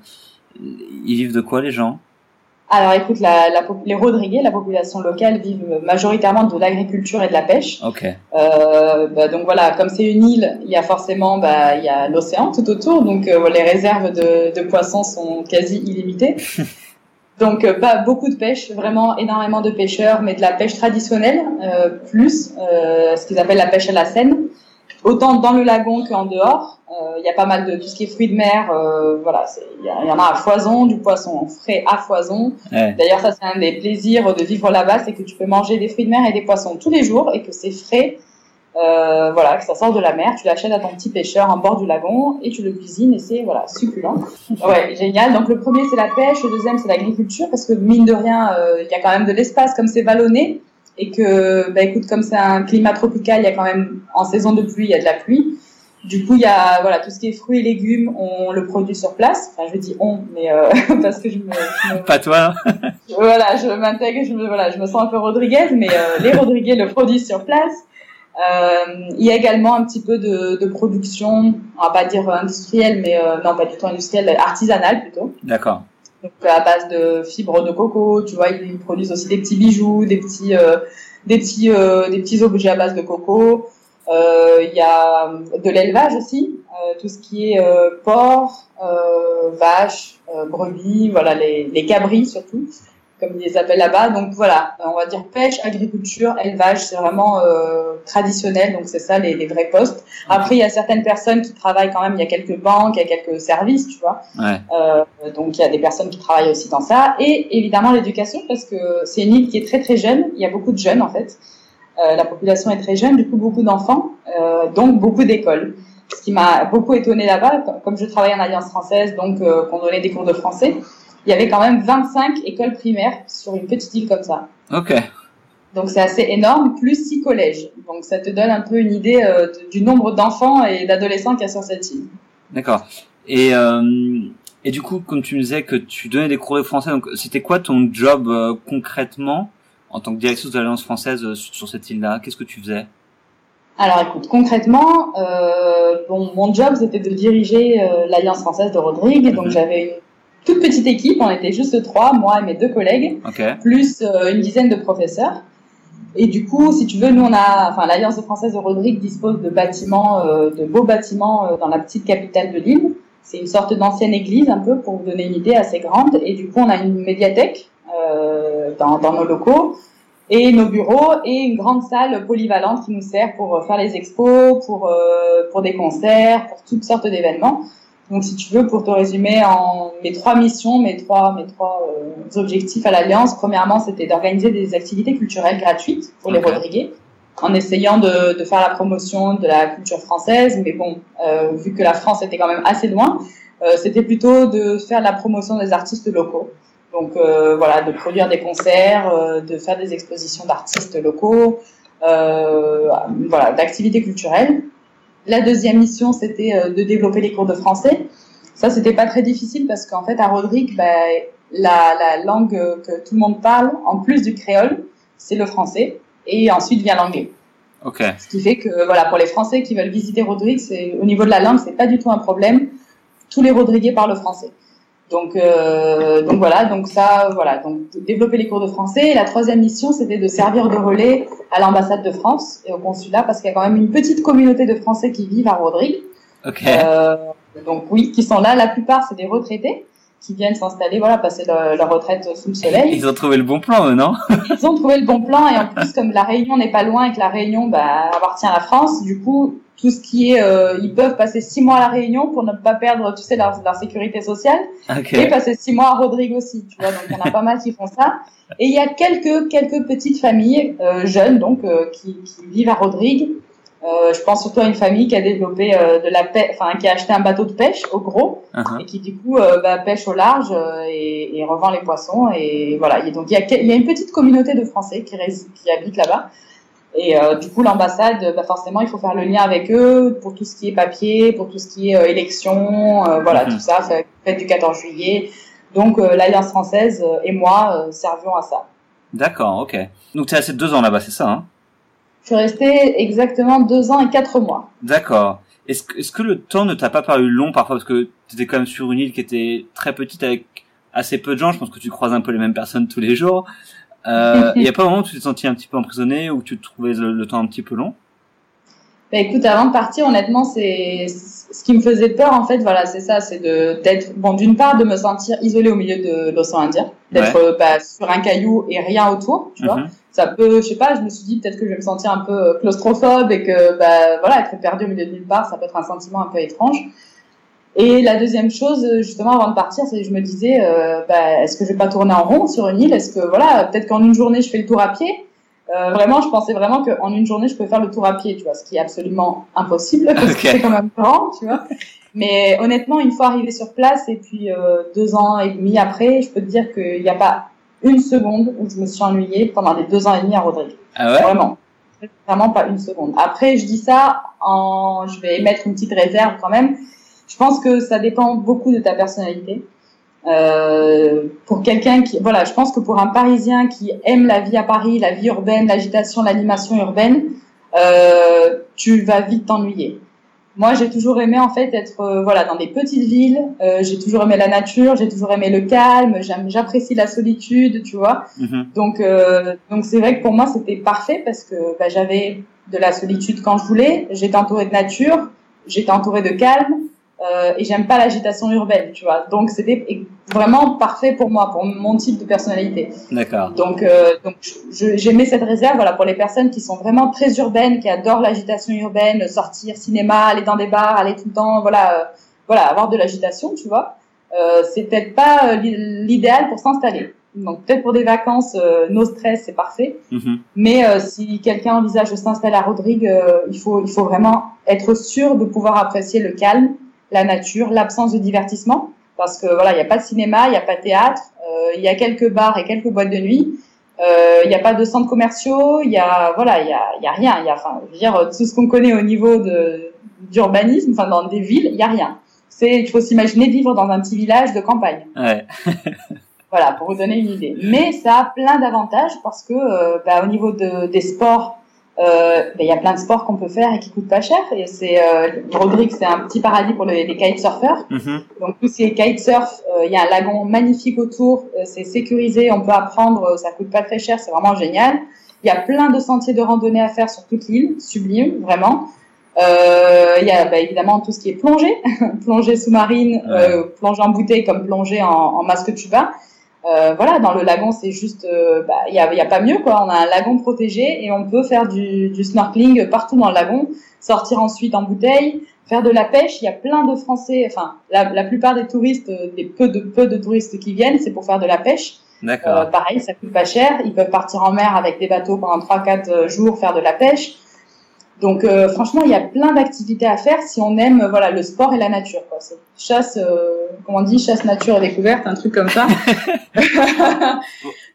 ils vivent de quoi les gens? Alors écoute, la, la, les Rodriguais, la population locale, vivent majoritairement de l'agriculture et de la pêche. Ok. Euh, bah, donc voilà, comme c'est une île, il y a forcément, bah, il y a l'océan tout autour, donc euh, les réserves de, de poissons sont quasi illimitées. Donc euh, pas beaucoup de pêche, vraiment énormément de pêcheurs, mais de la pêche traditionnelle euh, plus, euh, ce qu'ils appellent la pêche à la Seine, autant dans le lagon qu'en dehors. Euh, il y a pas mal de tout ce qui est fruits de mer, voilà, il y, en a à foison, du poisson frais à foison. D'ailleurs ça c'est un des plaisirs de vivre là-bas, c'est que tu peux manger des fruits de mer et des poissons tous les jours et que c'est frais euh, voilà, que ça sort de la mer, tu l'achètes à ton petit pêcheur en bord du lagon et tu le cuisines et c'est voilà succulent. Ouais, génial. Donc le premier c'est la pêche, le deuxième c'est l'agriculture parce que mine de rien, euh, il y a quand même de l'espace comme c'est vallonné et que bah écoute comme c'est un climat tropical, il y a quand même en saison de pluie il y a de la pluie. Du coup, il y a voilà tout ce qui est fruits et légumes, on le produit sur place. Enfin, je dis on, mais euh, parce que je me, pas toi. voilà, je m'intègre, je me voilà, je me sens un peu Rodriguez, mais euh, les Rodriguez le produisent sur place. Euh, il y a également un petit peu de, de production, on va pas dire industrielle, mais euh, non pas du tout industrielle, artisanale plutôt. D'accord. Donc à base de fibres de coco, tu vois, ils produisent aussi des petits bijoux, des petits, euh, des petits, des petits objets à base de coco. Il y a de l'élevage aussi, tout ce qui est porc, vaches, brebis, voilà les, les cabris surtout comme ils les appellent là-bas. Donc voilà, on va dire pêche, agriculture, élevage, c'est vraiment euh, traditionnel. Donc c'est ça les, les, vrais postes. Après, il y a certaines personnes qui travaillent quand même. Il y a quelques banques, il y a quelques services, tu vois. Ouais. Euh, donc il y a des personnes qui travaillent aussi dans ça. Et évidemment l'éducation parce que c'est une île qui est très très jeune. Il y a beaucoup de jeunes en fait. Euh, la population est très jeune, du coup beaucoup d'enfants, euh, donc beaucoup d'écoles. Ce qui m'a beaucoup étonné là-bas, comme je travaille en Alliance française, donc euh, qu'on donnait des cours de français il y avait quand même 25 écoles primaires sur une petite île comme ça. Ok. Donc c'est assez énorme, plus six collèges. Donc ça te donne un peu une idée euh, du nombre d'enfants et d'adolescents qu'il y a sur cette île. D'accord. Et, euh, et du coup, comme tu me disais que tu donnais des cours de français, donc c'était quoi ton job euh, concrètement en tant que directrice de l'Alliance française euh, sur, cette île-là? Qu'est-ce que tu faisais? Alors écoute, concrètement, euh, bon, mon job c'était de diriger l'Alliance française de Rodrigue, donc mm -hmm. j'avais une toute petite équipe, on était juste trois, moi et mes deux collègues, okay. plus euh, une dizaine de professeurs. Et du coup, si tu veux, nous on a, enfin l'Alliance française de Rodrigue dispose de bâtiments, euh, de beaux bâtiments euh, dans la petite capitale de l'île. C'est une sorte d'ancienne église un peu pour vous donner une idée assez grande. Et du coup, on a une médiathèque euh, dans, dans nos locaux et nos bureaux et une grande salle polyvalente qui nous sert pour faire les expos, pour pour des concerts, pour toutes sortes d'événements. Donc, si tu veux, pour te résumer en mes trois missions, mes trois, mes trois euh, objectifs à l'Alliance, premièrement, c'était d'organiser des activités culturelles gratuites pour les okay. Rodriguais, en essayant de, de, faire la promotion de la culture française. Mais bon, euh, vu que la France était quand même assez loin, euh, c'était plutôt de faire la promotion des artistes locaux. Donc voilà, de produire des concerts, de faire des expositions d'artistes locaux, voilà, d'activités culturelles. La deuxième mission, c'était euh, de développer les cours de français. Ça, c'était pas très difficile parce qu'en fait, à Rodrigue, bah, la, la, langue que tout le monde parle, en plus du créole, c'est le français. Et ensuite vient l'anglais. Okay. Ce qui fait que, voilà, pour les Français qui veulent visiter Rodrigue, c'est, au niveau de la langue, c'est pas du tout un problème. Tous les Rodriguais parlent français. Donc, euh, donc voilà, donc ça, voilà, donc développer les cours de français. Et la troisième mission, c'était de servir de relais à l'ambassade de France et au consulat, parce qu'il y a quand même une petite communauté de Français qui vivent à Rodrigue. Okay. Euh, donc oui, qui sont là. La plupart, c'est des retraités qui viennent s'installer, voilà, passer leur, leur, retraite sous le soleil. Ils ont trouvé le bon plan, non Ils ont trouvé le bon plan et en plus, comme la Réunion n'est pas loin et que la Réunion bah, appartient à la France, du coup, tout ce qui est, euh, ils peuvent passer six mois à la Réunion pour ne pas perdre, tu sais, leur, leur sécurité sociale, okay. et passer six mois à Rodrigue aussi, tu vois. Donc il y en a pas mal qui font ça. Et il y a quelques quelques petites familles euh, jeunes donc euh, qui, qui vivent à Rodrigue. Euh, je pense surtout à une famille qui a développé euh, de la pêche, enfin qui a acheté un bateau de pêche au gros uh -huh. et qui du coup euh, bah, pêche au large euh, et, et, revend les poissons et voilà. Et donc il y a il y a une petite communauté de Français qui qui habitent là-bas. Et euh, du coup, l'ambassade, bah, forcément, il faut faire le lien avec eux pour tout ce qui est papier, pour tout ce qui est euh, élection, euh, voilà, Mhm. tout ça, fête du 14 juillet. Donc, euh, l'Alliance française euh, et moi euh, servions à ça. D'accord, ok. Donc tu es resté deux ans là-bas, c'est ça hein? Je suis restée exactement deux ans et quatre mois. D'accord. Est-ce que, est-ce que le temps ne t'a pas paru long parfois parce que tu étais quand même sur une île qui était très petite avec assez peu de gens. Je pense que tu croises un peu les mêmes personnes tous les jours. Euh, Il y a pas un moment où tu t'es senti un petit peu emprisonné ou tu trouvais le, le temps un petit peu long? Bah, écoute, avant de partir, honnêtement, c'est ce qui me faisait peur, en fait, voilà, c'est ça, c'est de d'être bon, d'une part, de me sentir isolée au milieu de l'océan Indien, d'être Ouais. bah, sur un caillou et rien autour, tu vois. Ça peut, je sais pas, je me suis dit peut-être que je vais me sentir un peu claustrophobe et que, bah, voilà, être perdu au milieu de nulle part, ça peut être un sentiment un peu étrange. Et la deuxième chose, justement, avant de partir, c'est que je me disais, euh, bah, est-ce que je vais pas tourner en rond sur une île? Est-ce que, voilà, peut-être qu'en une journée, je fais le tour à pied? Euh, vraiment, je pensais vraiment qu'en une journée, je pouvais faire le tour à pied, tu vois, ce qui est absolument impossible parce que c'est quand même grand, tu vois. Mais honnêtement, une fois arrivé sur place et puis euh, deux ans et demi après, je peux te dire qu'il n'y a pas une seconde où je me suis ennuyée pendant les deux ans et demi à Rodrigue. Ah ouais? Vraiment. Vraiment pas une seconde. Après, je dis ça en, je vais émettre une petite réserve quand même. Je pense que ça dépend beaucoup de ta personnalité. Euh, pour quelqu'un qui, voilà, je pense que pour un Parisien qui aime la vie à Paris, la vie urbaine, l'agitation, l'animation urbaine, euh, tu vas vite t'ennuyer. Moi, j'ai toujours aimé en fait être, euh, voilà, dans des petites villes. Euh, j'ai toujours aimé la nature, j'ai toujours aimé le calme. j'aime- J'apprécie la solitude, tu vois. Mhm. Donc, euh, donc c'est vrai que pour moi c'était parfait parce que bah, j'avais de la solitude quand je voulais. J'étais entourée de nature, j'étais entourée de calme, euh, et j'aime pas l'agitation urbaine, tu vois. Donc c'était vraiment parfait pour moi, pour mon type de personnalité. D'accord. Donc, euh, donc j'aimais cette réserve, voilà, pour les personnes qui sont vraiment très urbaines, qui adorent l'agitation urbaine, sortir cinéma, aller dans des bars, aller tout le temps, voilà, euh, voilà, avoir de l'agitation, tu vois. Euh, c'est peut-être pas euh, l'idéal pour s'installer. Donc peut-être pour des vacances, euh, no stress, c'est parfait. Mm-hmm. Mais euh, si quelqu'un envisage de s'installer à Rodrigue, il faut il faut vraiment être sûr de pouvoir apprécier le calme, la nature, l'absence de divertissement, parce que voilà, il n'y a pas de cinéma, il n'y a pas de théâtre, euh, il y a quelques bars et quelques boîtes de nuit. Euh, il n'y a pas de centres commerciaux, il y a voilà, il y a, y a rien. Il y a, enfin, je veux dire, tout ce qu'on connaît au niveau de d'urbanisme, enfin dans des villes, il y a rien. C'est, il faut s'imaginer vivre dans un petit village de campagne. Ouais. voilà, pour vous donner une idée. Mais ça a plein d'avantages parce que, euh, bah, au niveau de, des sports, euh, ben, il y a plein de sports qu'on peut faire et qui coûtent pas cher. Et c'est euh, Rodrigue, c'est un petit paradis pour les, les kitesurfers. Mm Donc tout ce qui est kitesurf, euh, il y a un lagon magnifique autour, euh, c'est sécurisé, on peut apprendre, ça coûte pas très cher, c'est vraiment génial. Il y a plein de sentiers de randonnée à faire sur toute l'île, sublime, vraiment. Il y a bah, évidemment tout ce qui est plongée, plongée sous-marine, plongée en bouteille comme plongée en, en masque tuba. Euh, voilà, dans le lagon, c'est juste, euh, bah, il y, a, y, a, pas mieux quoi. On a un lagon protégé et on peut faire du, du, snorkeling partout dans le lagon, sortir ensuite en bouteille, faire de la pêche. Il y a plein de Français, enfin la, la plupart des touristes, des peu de peu de touristes qui viennent, c'est pour faire de la pêche. D'accord. Euh, pareil, ça coûte pas cher. Ils peuvent partir en mer avec des bateaux pendant 3-4 jours faire de la pêche. Donc euh, franchement, il y a plein d'activités à faire si on aime voilà le sport et la nature. Quoi. Chasse, euh, comment on dit, chasse nature et découverte, un truc comme ça.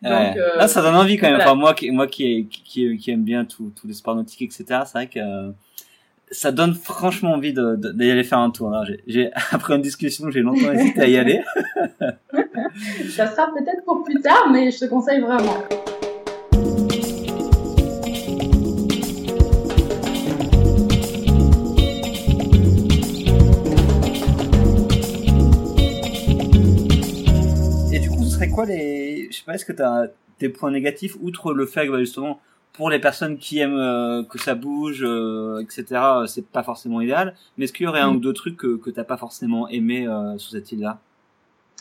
Donc, euh, Là, ça donne envie quand même. Enfin, moi, qui, moi qui, qui, qui aime bien tous les sports nautiques, etc. C'est vrai que ça donne franchement envie d'y de, aller faire un tour. J'ai après une discussion, j'ai longtemps hésité à y aller. ça sera peut-être pour plus tard, mais je te conseille vraiment. Les, je sais pas, est-ce que tu as des points négatifs outre le fait que bah, justement pour les personnes qui aiment euh, que ça bouge, euh, etc. C'est pas forcément idéal. Mais est-ce qu'il y aurait un mm. ou deux trucs que que t'as pas forcément aimé euh, sur cette île-là?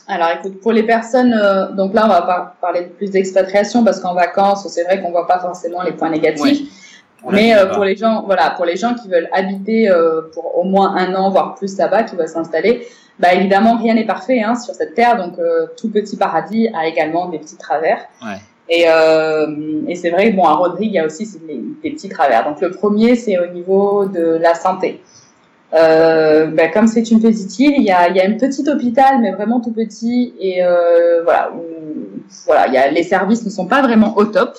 Alors écoute, pour les personnes, donc là on va pas parler de plus d'expatriation parce qu'en vacances, c'est vrai qu'on voit pas forcément les points négatifs. Mais pour les gens, voilà, pour les gens qui veulent habiter pour au moins un an, voire plus là-bas, qui veulent s'installer, bah évidemment rien n'est parfait hein, sur cette terre, donc euh, tout petit paradis a également des petits travers. Ouais. Et, euh, et c'est vrai, bon à Rodrigue il y a aussi des, des petits travers. Donc le premier c'est au niveau de la santé. Euh, bah, comme c'est une petite île, il y a, il y a un petit hôpital, mais vraiment tout petit, et euh, voilà, où, voilà, il y a, les services ne sont pas vraiment au top.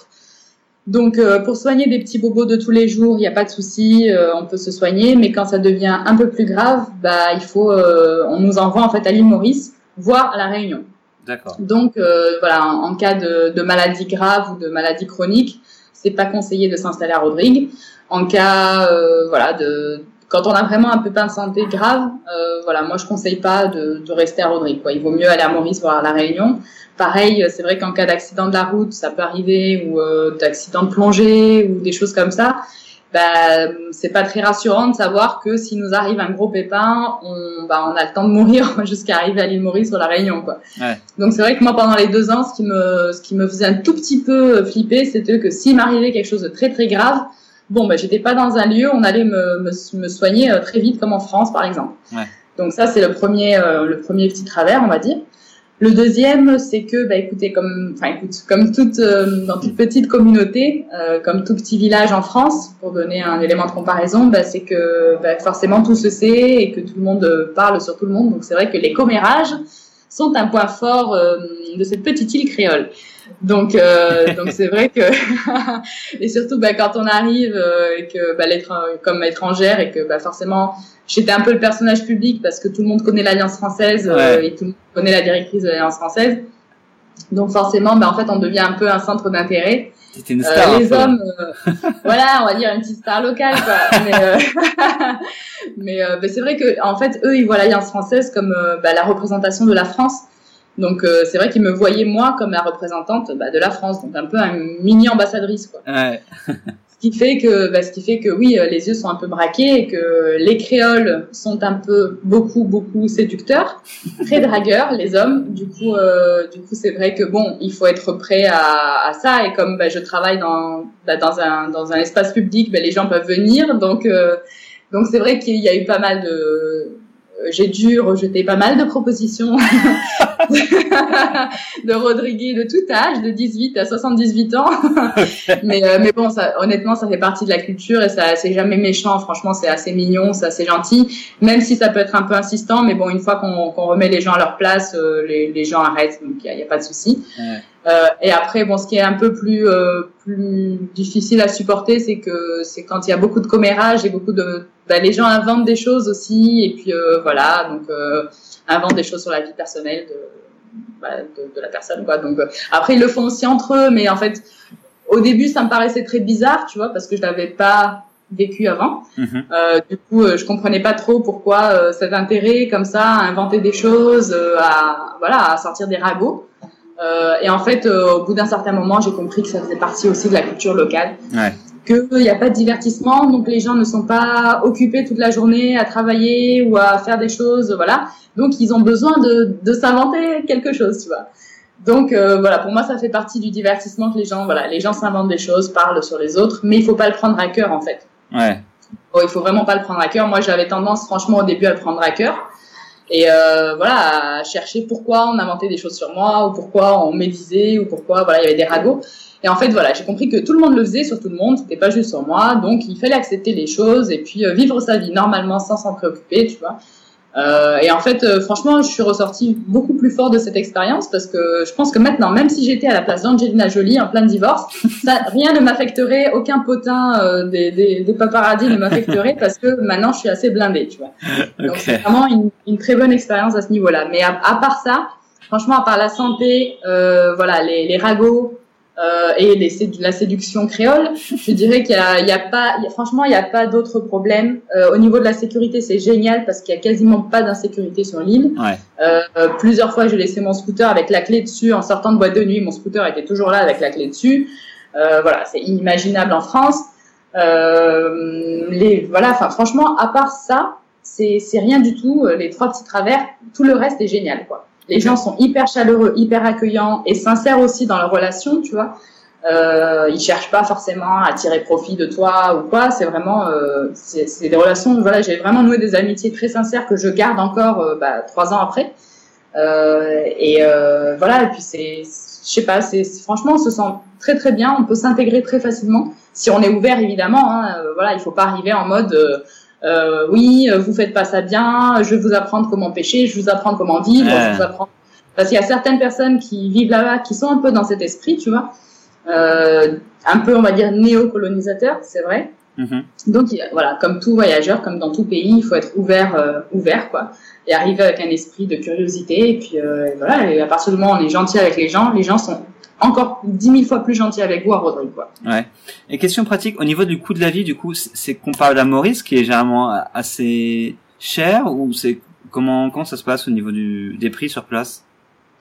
Donc, euh, pour soigner des petits bobos de tous les jours, il n'y a pas de souci, euh, on peut se soigner. Mais quand ça devient un peu plus grave, bah, il faut, euh, on nous envoie en fait à l'île Maurice, voire à la Réunion. D'accord. Donc, voilà, en, cas de, de, maladie grave ou de maladie chronique, c'est pas conseillé de s'installer à Rodrigue. En cas, voilà, de quand on a vraiment un pépin de santé grave, voilà, moi je conseille pas de, de rester à Rodrigue. Quoi. Il vaut mieux aller à Maurice, voire à la Réunion. Pareil, c'est vrai qu'en cas d'accident de la route, ça peut arriver, ou euh, d'accident de plongée, ou des choses comme ça. Bah, c'est pas très rassurant de savoir que si nous arrive un gros pépin, on, bah, on a le temps de mourir jusqu'à arriver à l'île Maurice ou à la Réunion, quoi. Ouais. Donc c'est vrai que moi, pendant les deux ans, ce qui me, ce qui me faisait un tout petit peu flipper, c'était que s'il m'arrivait quelque chose de très très grave, bon, bah, j'étais pas dans un lieu, on allait me, me, me soigner euh, très vite, comme en France, par exemple. Ouais. Donc ça, c'est le premier, euh, le premier petit travers, on va dire. Le deuxième, c'est que, bah, écoutez, comme, enfin, écoute, comme toute, euh, dans toute petite communauté, euh, comme tout petit village en France, pour donner un élément de comparaison, bah, c'est que bah, forcément tout se sait et que tout le monde parle sur tout le monde. Donc c'est vrai que les commérages sont un point fort euh, de cette petite île créole. Donc, euh, donc c'est vrai que et surtout bah, quand on arrive euh, et que bah, comme étrangère et que bah, forcément j'étais un peu le personnage public parce que tout le monde connaît l'Alliance française euh, et tout le monde connaît la directrice de l'Alliance française. Donc forcément, bah, en fait, on devient un peu un centre d'intérêt. Une star, euh, les hommes, euh, voilà, on va dire une petite star locale, quoi. mais, euh, mais c'est vrai que en fait, eux, ils voient l'Alliance française comme bah, la représentation de la France. Donc c'est vrai qu'ils me voyaient moi comme la représentante bah, de la France, donc un peu un mini ambassadrice, quoi. Ouais. qui fait que, bah, ce qui fait que oui, euh, les yeux sont un peu braqués et que les créoles sont un peu beaucoup, beaucoup séducteurs, très dragueurs, les hommes. Du coup, euh, du coup, c'est vrai que bon, il faut être prêt à, à ça. Et comme bah, je travaille dans, bah, dans un dans un espace public, bah, les gens peuvent venir. Donc, euh, donc c'est vrai qu'il y a eu pas mal de euh, j'ai dû rejeter pas mal de propositions de Rodriguez de tout âge, de 18 à 78 ans. mais, euh, mais bon, ça, honnêtement, ça fait partie de la culture et ça, c'est jamais méchant. Franchement, c'est assez mignon, c'est assez gentil. Même si ça peut être un peu insistant, mais bon, une fois qu'on remet les gens à leur place, euh, les, les gens arrêtent, donc il n'y a, a, pas de souci. Ouais. Euh, et après, bon, ce qui est un peu plus euh, plus difficile à supporter, c'est que c'est quand il y a beaucoup de commérage et beaucoup de, bah, les gens inventent des choses aussi, et puis euh, voilà, donc inventent des choses sur la vie personnelle de, bah, de, de, la personne, quoi. Donc après, ils le font aussi entre eux, mais en fait, au début, ça me paraissait très bizarre, tu vois, parce que je l'avais pas vécu avant. Euh, du coup, euh, je comprenais pas trop pourquoi euh, cet intérêt comme ça à inventer des choses, euh, à voilà, à sortir des ragots. et en fait, au bout d'un certain moment, j'ai compris que ça faisait partie aussi de la culture locale. Ouais. Qu'il n'y a pas de divertissement, donc les gens ne sont pas occupés toute la journée à travailler ou à faire des choses, voilà. Donc ils ont besoin de, de s'inventer quelque chose, tu vois. Donc euh, voilà, pour moi ça fait partie du divertissement que les gens, voilà, les gens s'inventent des choses, parlent sur les autres, mais il faut pas le prendre à cœur en fait. Ouais. Bon, il faut vraiment pas le prendre à cœur. Moi j'avais tendance franchement au début à le prendre à cœur et euh, voilà à chercher pourquoi on inventait des choses sur moi ou pourquoi on médisait ou pourquoi voilà il y avait des ragots. Et en fait voilà, j'ai compris que tout le monde le faisait sur tout le monde, c'était pas juste sur moi, donc il fallait accepter les choses et puis euh, vivre sa vie normalement sans s'en préoccuper, tu vois. Euh, et en fait, euh, franchement, je suis ressortie beaucoup plus fort de cette expérience parce que je pense que maintenant, même si j'étais à la place d'Angelina Jolie en plein divorce, ça, rien ne m'affecterait, aucun potin euh, des, des, des paparazzi ne m'affecterait parce que maintenant, je suis assez blindée, tu vois. Donc, c'est vraiment une, une très bonne expérience à ce niveau-là. Mais à, à part ça, franchement, à part la santé, voilà, les, les ragots, euh, et les, la séduction créole, je dirais qu'il y a, il y a pas, il y a, franchement, il n'y a pas d'autres problèmes. Euh, au niveau de la sécurité, c'est génial parce qu'il y a quasiment pas d'insécurité sur l'île. Ouais. Euh, plusieurs fois, j'ai laissé mon scooter avec la clé dessus en sortant de boîte de nuit. Mon scooter était toujours là avec la clé dessus. Euh, voilà, c'est inimaginable en France. Euh, les, voilà, enfin, franchement, à part ça, c'est rien du tout. Les trois petits travers, tout le reste est génial, quoi. Les gens sont hyper chaleureux, hyper accueillants et sincères aussi dans leur relation, tu vois. Euh, ils cherchent pas forcément à tirer profit de toi ou quoi. C'est vraiment, euh, c'est des relations. Voilà, j'ai vraiment noué des amitiés très sincères que je garde encore euh, bah, trois ans après. Euh, et euh, voilà. Et puis c'est, je sais pas, c'est franchement, on se sent très très bien. On peut s'intégrer très facilement si on est ouvert évidemment. Hein, voilà, il faut pas arriver en mode euh, oui, vous faites pas ça bien, je vais vous apprendre comment pêcher, je vais vous apprendre comment vivre, Ouais. je vous apprendre. Parce qu'il y a certaines personnes qui vivent là-bas qui sont un peu dans cet esprit, tu vois, euh, un peu on va dire néocolonisateur, c'est vrai. Mhm. Donc voilà, comme tout voyageur, comme dans tout pays, il faut être ouvert, euh, ouvert quoi, et arriver avec un esprit de curiosité. Et puis euh, et voilà, et à partir du moment où on est gentil avec les gens, les gens sont encore dix mille fois plus gentils avec vous à Rodrigue quoi. Ouais. Et question pratique, au niveau du coût de la vie, du coup, c'est comparable à Maurice, qui est généralement assez cher, ou c'est comment comment ça se passe au niveau du des prix sur place?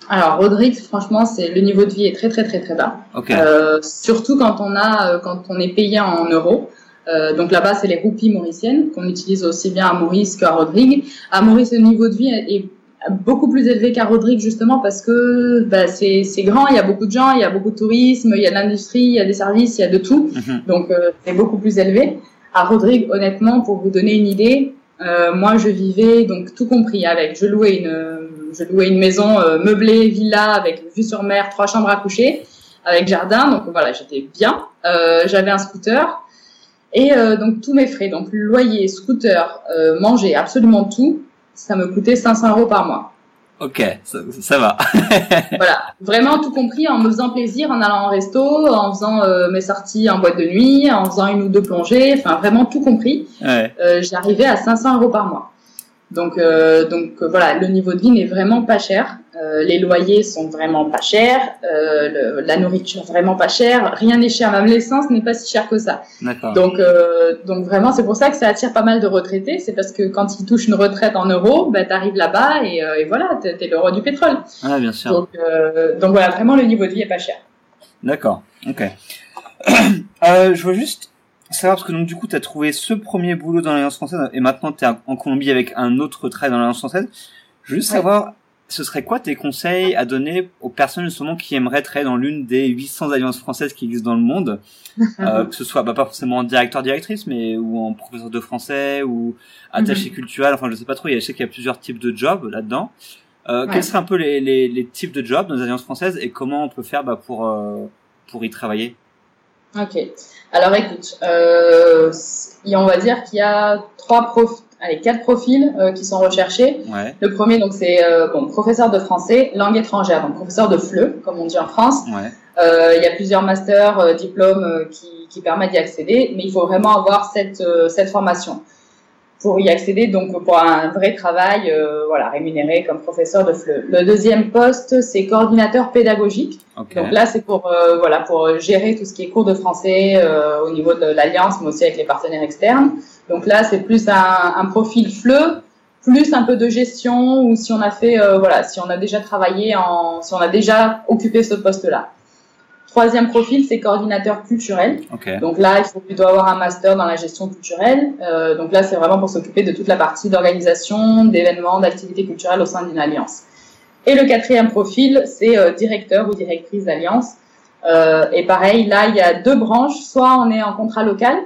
Alors Rodrigue, franchement, c'est le niveau de vie est très très très très bas. Ok. Euh, surtout quand on a, euh, quand on est payé en euros. Euh, donc là-bas, c'est les roupies mauriciennes qu'on utilise aussi bien à Maurice qu'à Rodrigue. À Maurice, le niveau de vie est beaucoup plus élevé qu'à Rodrigue justement parce que bah, c'est grand, il y a beaucoup de gens, il y a beaucoup de tourisme, il y a de l'industrie, il y a des services, il y a de tout. Mhm. Donc euh, c'est beaucoup plus élevé. À Rodrigue, honnêtement, pour vous donner une idée, euh, moi je vivais donc tout compris avec, je louais une, je louais une maison euh, meublée villa avec vue sur mer, trois chambres à coucher, avec jardin. Donc voilà, j'étais bien. J'avais un scooter et euh, donc tous mes frais, donc loyer, scooter, euh, manger, absolument tout, ça me coûtait 500 euros par mois. Ok, ça, ça va. Voilà, vraiment tout compris en me faisant plaisir, en allant en resto, en faisant euh, mes sorties en boîte de nuit, en faisant une ou deux plongées, enfin vraiment tout compris. Ouais. Euh, J'arrivais à 500 euros par mois. Donc, euh, donc voilà, le niveau de vie n'est vraiment pas cher. Euh, les loyers sont vraiment pas chers, euh, le- la nourriture vraiment pas chère, rien n'est cher, même l'essence n'est pas si cher que ça. Donc, euh, donc vraiment, c'est pour ça que ça attire pas mal de retraités. C'est parce que quand ils touchent une retraite en euros, ben t'arrives là-bas et, et voilà, t'es t'es le roi du pétrole. Ah, bien sûr. Donc, donc voilà, vraiment le niveau de vie est pas cher. D'accord. Ok. je vois juste savoir parce que donc du coup tu as trouvé ce premier boulot dans l'Alliance française et maintenant tu es en Colombie avec un autre travail dans l'Alliance française. Je veux juste savoir ce serait quoi tes conseils à donner aux personnes justement qui aimeraient travailler dans l'une des 800 alliances françaises qui existent dans le monde, euh, que ce soit bah, pas forcément en directeur directrice, mais ou en professeur de français ou attaché mhm. culturel. Enfin, je sais pas trop. Je sais qu'il y a plusieurs types de jobs là-dedans. Euh, Quels seraient un peu les, les, les, types de jobs dans les alliances françaises et comment on peut faire bah, pour euh, pour y travailler? Ok. Alors écoute, euh, on va dire qu'il y a trois profils allez, quatre profils euh, qui sont recherchés. Ouais. Le premier, donc, c'est euh, bon, professeur de français, langue étrangère, donc professeur de FLE, comme on dit en France. Ouais. Euh, il y a plusieurs masters, euh, diplômes euh, qui, qui, permettent d'y accéder, mais il faut vraiment avoir cette, cette formation pour y accéder, donc pour un vrai travail, voilà, rémunéré comme professeur de FLE. Le deuxième poste, c'est coordinateur pédagogique. Okay. Donc là, c'est pour voilà pour gérer tout ce qui est cours de français au niveau de l'alliance, mais aussi avec les partenaires externes. Donc là, c'est plus un, un, profil fleu, plus un peu de gestion ou si on a fait, euh, voilà, si on a déjà travaillé en, si on a déjà occupé ce poste-là. Troisième profil, c'est coordinateur culturel. Okay. Donc là, il faut plutôt avoir un master dans la gestion culturelle. Euh, donc là, c'est vraiment pour s'occuper de toute la partie d'organisation, d'événements, d'activités culturelles au sein d'une alliance. Et le quatrième profil, c'est euh, directeur ou directrice d'alliance. Euh, et pareil, là, il y a deux branches. Soit on est en contrat local,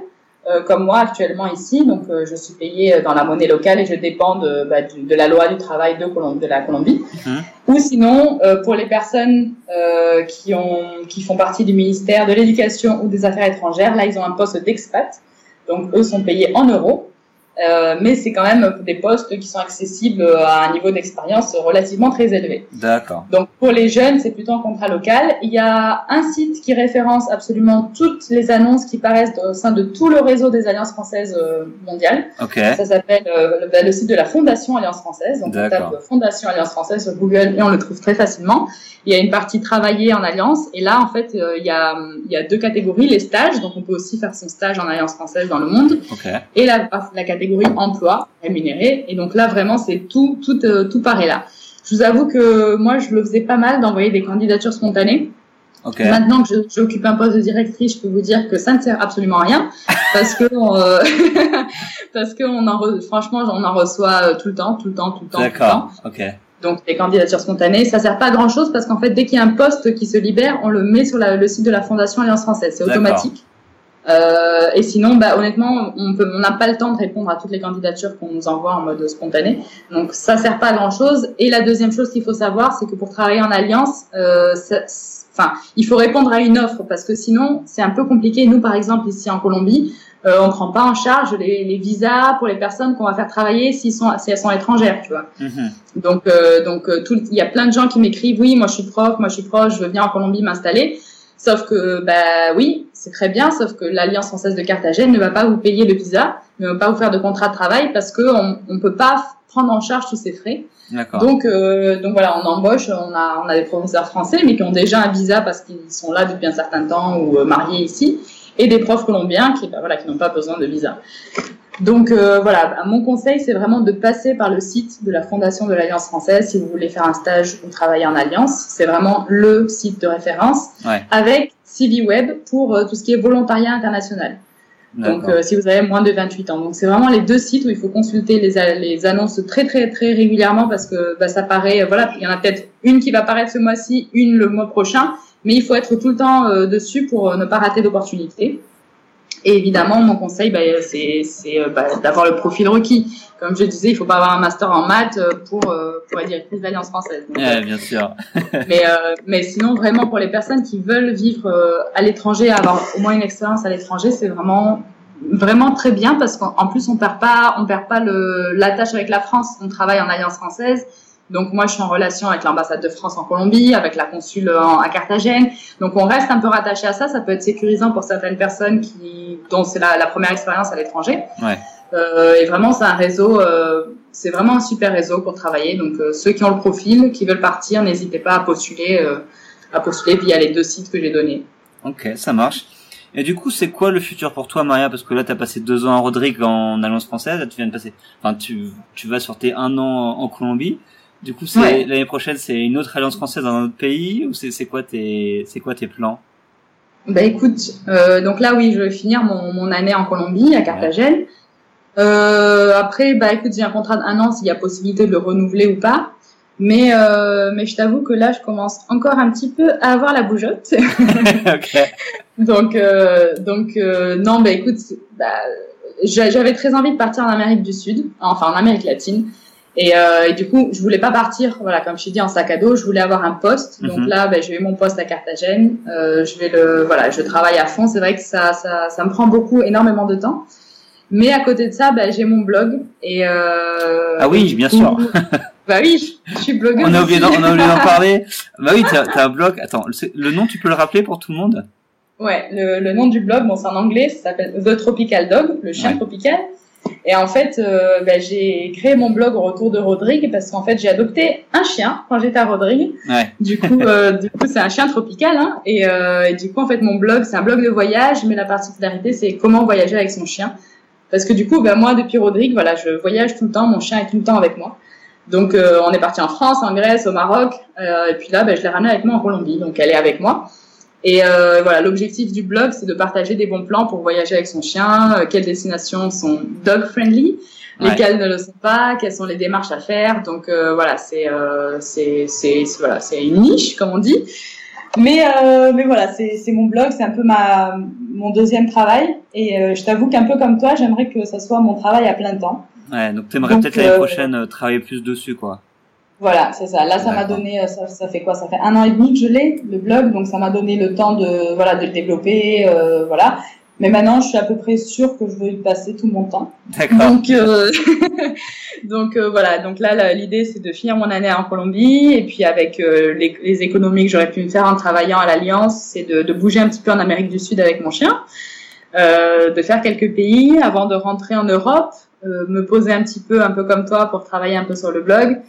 euh, comme moi actuellement ici. Donc, euh, je suis payée dans la monnaie locale et je dépends de, bah, de la loi du travail de, de la Colombie. Mmh. Ou sinon, euh, pour les personnes qui, ont, qui font partie du ministère de l'Éducation ou des Affaires étrangères, là, ils ont un poste d'expat. Donc, eux sont payés en euros. Euh, mais c'est quand même des postes qui sont accessibles à un niveau d'expérience relativement très élevé. D'accord. Donc pour les jeunes, c'est plutôt en contrat local. Il y a un site qui référence absolument toutes les annonces qui paraissent au sein de tout le réseau des alliances françaises euh, mondiales. Okay. Ça s'appelle euh, le, le, site de la Fondation Alliance Française. Donc on tape Fondation Alliance Française sur Google et on le trouve très facilement. Il y a une partie travailler en alliance et là en fait euh, il y a il y a deux catégories les stages donc on peut aussi faire son stage en alliance française dans le monde okay. et la la catégorie emploi rémunéré et donc là vraiment c'est tout tout euh, tout paraît là. Je vous avoue que moi je le faisais pas mal d'envoyer des candidatures spontanées. Okay. Maintenant que j'occupe un poste de directrice, je peux vous dire que ça ne sert absolument à rien parce que euh, parce que on en re, franchement on en reçoit euh, tout le temps, tout le temps, tout le temps. D'accord. Ok. Donc des candidatures spontanées, ça sert pas à grand chose parce qu'en fait dès qu'il y a un poste qui se libère, on le met sur la, le site de la Fondation Alliance Française, c'est automatique. Euh, et sinon, bah, honnêtement, on n'a pas le temps de répondre à toutes les candidatures qu'on nous envoie en mode spontané. Donc ça sert pas à grand chose. Et la deuxième chose qu'il faut savoir, c'est que pour travailler en alliance, euh, enfin, il faut répondre à une offre parce que sinon c'est un peu compliqué. Nous, par exemple, ici en Colombie, euh, on prend pas en charge les, les visas pour les personnes qu'on va faire travailler s'ils sont, si elles sont étrangères, tu vois. Mm-hmm. Donc, euh, donc euh, il y a plein de gens qui m'écrivent, oui, moi je suis prof, moi je suis proche, je veux venir en Colombie m'installer. Sauf que, bah oui, c'est très bien, sauf que l'Alliance française de Carthagène ne va pas vous payer le visa, ne va pas vous faire de contrat de travail parce que on, on peut pas prendre en charge tous ces frais. Donc, euh, donc voilà, on embauche, on a, on a des professeurs français, mais qui ont déjà un visa parce qu'ils sont là depuis un certain temps ou euh, mariés ici, et des profs colombiens qui, bah, voilà, qui n'ont pas besoin de visa. Donc euh, voilà, mon conseil, c'est vraiment de passer par le site de la Fondation de l'Alliance française si vous voulez faire un stage ou travailler en alliance. C'est vraiment le site de référence ouais. avec CV Web pour euh, tout ce qui est volontariat international. Donc euh, si vous avez moins de 28 ans. Donc c'est vraiment les deux sites où il faut consulter les, les annonces très très très régulièrement parce que bah, ça paraît, voilà, il y en a peut-être une qui va paraître ce mois-ci, une le mois prochain, mais il faut être tout le temps euh, dessus pour ne pas rater d'opportunités. Et évidemment, mon conseil, bah, c'est bah, d'avoir le profil requis. Comme je disais, il faut pas avoir un master en maths pour pour être directrice d'Alliance française. Donc, yeah, bien sûr. mais euh, mais sinon, vraiment pour les personnes qui veulent vivre à l'étranger, avoir au moins une expérience à l'étranger, c'est vraiment vraiment très bien parce qu'en plus on perd pas on perd pas le l'attache avec la France. On travaille en Alliance française. Donc moi, je suis en relation avec l'ambassade de France en Colombie, avec la consule en, à Carthagène. Donc on reste un peu rattaché à ça. Ça peut être sécurisant pour certaines personnes qui, dont c'est la, la, première expérience à l'étranger. Ouais. Euh, et vraiment, c'est un réseau, euh, c'est vraiment un super réseau pour travailler. Donc euh, ceux qui ont le profil, qui veulent partir, n'hésitez pas à postuler, euh, à postuler via les deux sites que j'ai donnés. Ok, ça marche. Et du coup, c'est quoi le futur pour toi, Maria? Parce que là, tu as passé deux ans à Rodrigue en Alliance française. Là, tu viens de passer, enfin, tu, tu vas sur tes un an en Colombie. Du coup, c'est Ouais. l'année prochaine, c'est une autre alliance française dans un autre pays ou c'est quoi tes c'est quoi tes plans? Bah écoute, euh, donc là oui, je vais finir mon, mon année en Colombie, à Carthagène. Euh, après, bah écoute, j'ai un contrat d'un an s'il y a possibilité de le renouveler ou pas. Mais euh, mais je t'avoue que là, je commence encore un petit peu à avoir la bougeotte. ok. donc euh, donc euh, non, bah écoute, bah, j'a- j'avais très envie de partir en Amérique du Sud, enfin en Amérique latine. Et, euh, et du coup, je voulais pas partir, voilà, comme je t'ai dit, en sac à dos. Je voulais avoir un poste. Donc Mhm. là, ben, j'ai eu mon poste à Carthagène. Euh, je vais le, voilà, je travaille à fond. C'est vrai que ça, ça, ça me prend beaucoup, énormément de temps. Mais à côté de ça, ben, j'ai mon blog. Et euh, Ah oui, bien sûr. Bah oui, je suis blogueuse. On a oublié d'en, parler. Bah oui, t'as, un blog. Attends, le, le nom, tu peux le rappeler pour tout le monde? Ouais, le, le nom du blog, bon, c'est en anglais, ça s'appelle The Tropical Dog, le chien Ouais. tropical. Et en fait, euh, ben, j'ai créé mon blog au retour de Rodrigue parce qu'en fait, j'ai adopté un chien quand j'étais à Rodrigue. Ouais. Du coup, euh, du coup, c'est un chien tropical, hein, et, euh, et du coup, en fait, mon blog, c'est un blog de voyage, mais la particularité, c'est comment voyager avec son chien. Parce que du coup, ben, moi, depuis Rodrigue, voilà, je voyage tout le temps, mon chien est tout le temps avec moi. Donc, on est parti en France, en Grèce, au Maroc, et puis là, ben, je l'ai ramenée avec moi en Colombie, donc elle est avec moi. Et euh, voilà, l'objectif du blog, c'est de partager des bons plans pour voyager avec son chien, euh, quelles destinations sont dog friendly, Ouais. lesquelles ne le sont pas, quelles sont les démarches à faire. Donc euh, voilà, c'est c'est voilà, c'est une niche comme on dit. Mais mais voilà, c'est c'est mon blog, c'est un peu ma mon deuxième travail. Et je t'avoue qu'un peu comme toi, j'aimerais que ça soit mon travail à plein temps. Ouais, donc t'aimerais peut-être l'année prochaine travailler plus dessus, quoi. Voilà, c'est ça. Là, ça m'a donné, euh, ça, ça fait quoi? Ça fait un an et demi que je l'ai, le blog, donc ça m'a donné le temps de, voilà, de le développer, euh, voilà. Mais maintenant, je suis à peu près sûre que je veux y passer tout mon temps. D'accord. Donc, euh, donc euh, voilà. Donc là, l'idée, c'est de finir mon année en Colombie, et puis avec euh, les, les économies que j'aurais pu me faire en travaillant à l'Alliance, c'est de, de bouger un petit peu en Amérique du Sud avec mon chien, de faire quelques pays avant de rentrer en Europe, me poser un petit peu, un peu comme toi, pour travailler un peu sur le blog.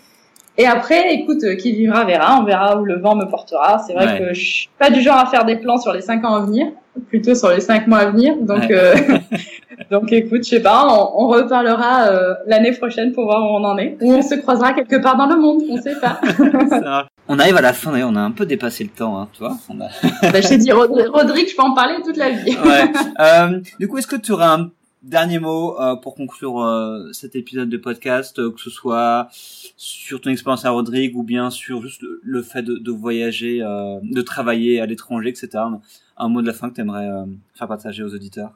Et après, écoute, euh, qui vivra verra, on verra où le vent me portera. C'est vrai Ouais. que je suis pas du genre à faire des plans sur les cinq ans à venir, plutôt sur les cinq mois à venir. Donc, Ouais. euh, donc écoute, je sais pas, on, on reparlera euh, l'année prochaine pour voir où on en est. Ou on se croisera quelque part dans le monde, on sait pas. Ça. On arrive à la fin, on a un peu dépassé le temps, hein. On a... bah, je t'ai dit, Rodri- Rodrigue, je peux en parler toute la vie. Ouais. Euh, du coup, est-ce que tu aurais un dernier mot euh, pour conclure euh, cet épisode de podcast, euh, que ce soit sur ton expérience à Rodrigue ou bien sur juste le, le fait de, de voyager, euh, de travailler à l'étranger, etc. Un, un mot de la fin que tu aimerais faire partager aux auditeurs?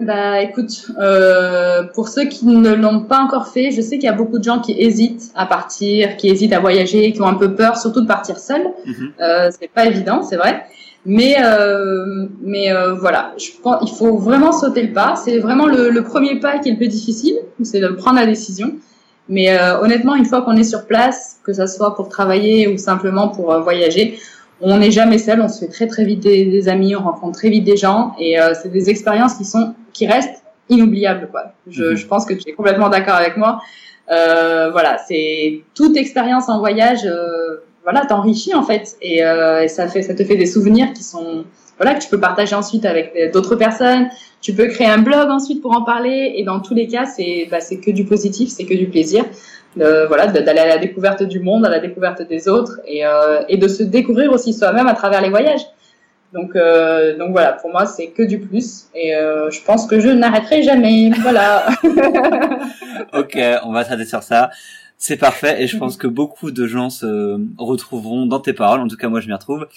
Bah écoute, euh, pour ceux qui ne l'ont pas encore fait, je sais qu'il y a beaucoup de gens qui hésitent à partir, qui hésitent à voyager, qui ont un peu peur, surtout de partir seul. Mhm. Euh, c'est pas évident, c'est vrai. Mais euh, mais euh, voilà, je pense il faut vraiment sauter le pas. C'est vraiment le, le premier pas qui est le plus difficile, c'est de prendre la décision. Mais euh, honnêtement, une fois qu'on est sur place, que ça soit pour travailler ou simplement pour euh, voyager, on n'est jamais seul. On se fait très très vite des, des amis, on rencontre très vite des gens, et euh, c'est des expériences qui sont qui restent inoubliables. Quoi. Je, Mhm. je pense que tu es complètement d'accord avec moi. Euh, voilà, c'est toute expérience en voyage. Euh, voilà, t'enrichis en fait, et, euh, ça te fait des souvenirs qui sont, voilà, que tu peux partager ensuite avec d'autres personnes. Tu peux créer un blog ensuite pour en parler, et dans tous les cas, c'est, bah, c'est que du positif, c'est que du plaisir. Voilà, d'aller à la découverte du monde, à la découverte des autres, et, euh, de se découvrir aussi soi-même à travers les voyages. Donc, euh, donc voilà, pour moi, c'est que du plus, et euh, je pense que je n'arrêterai jamais. Voilà. Ok, on va s'arrêter sur ça. C'est parfait et je pense que beaucoup de gens se retrouveront dans tes paroles. En tout cas, moi, je m'y retrouve.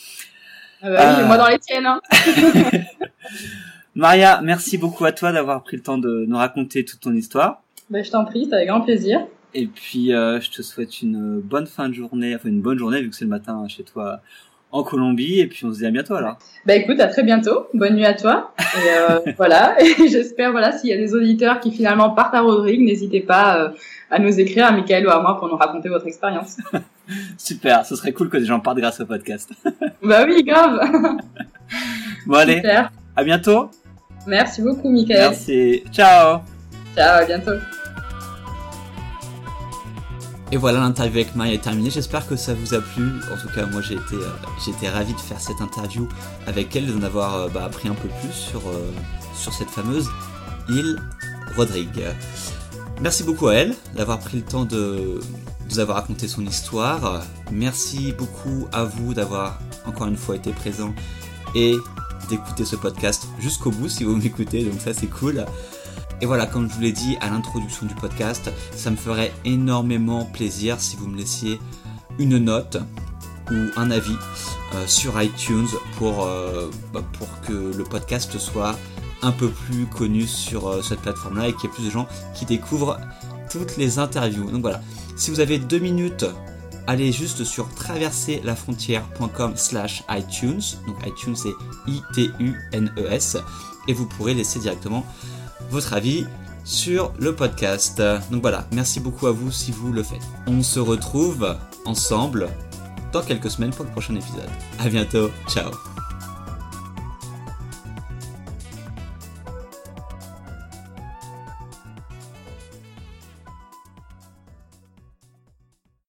Ah bah oui, Ah. moi dans les tiennes. Hein. Maria, merci beaucoup à toi d'avoir pris le temps de nous raconter toute ton histoire. Bah, je t'en prie, c'est avec grand plaisir. Et puis, euh, je te souhaite une bonne fin de journée, enfin une bonne journée vu que c'est le matin chez toi en Colombie. Et puis, on se dit à bientôt alors. Bah écoute, à très bientôt. Bonne nuit à toi. Et euh, voilà. Et j'espère, voilà, s'il y a des auditeurs qui finalement partent à Rodrigue, n'hésitez pas euh, à nous écrire, à Michael ou à moi, pour nous raconter votre expérience. Super, ce serait cool que des gens partent grâce au podcast. bah oui, grave. Bon, allez, Super. à bientôt. Merci beaucoup, Michael. Merci. Ciao. Ciao, à bientôt. Et voilà, l'interview avec Maria est terminée. J'espère que ça vous a plu. En tout cas, moi, j'ai été, euh, j'ai été ravi de faire cette interview avec elle, d'en avoir euh, bah, appris un peu plus sur, euh, sur cette fameuse île Rodrigue. Merci beaucoup à elle d'avoir pris le temps de, nous avoir raconté son histoire. Merci beaucoup à vous d'avoir encore une fois été présent et d'écouter ce podcast jusqu'au bout si vous m'écoutez, donc ça c'est cool. Et voilà, comme je vous l'ai dit à l'introduction du podcast, ça me ferait énormément plaisir si vous me laissiez une note ou un avis euh, sur iTunes pour, euh, bah, pour que le podcast soit un peu plus connu sur euh, cette plateforme-là et qu'il y ait plus de gens qui découvrent toutes les interviews. Donc voilà, si vous avez deux minutes, allez juste sur traverserlafrontière.com slash iTunes. Donc iTunes c'est I-T-U-N-E-S et vous pourrez laisser directement votre avis sur le podcast. Donc voilà, merci beaucoup à vous si vous le faites. On se retrouve ensemble dans quelques semaines pour le prochain épisode. A bientôt, ciao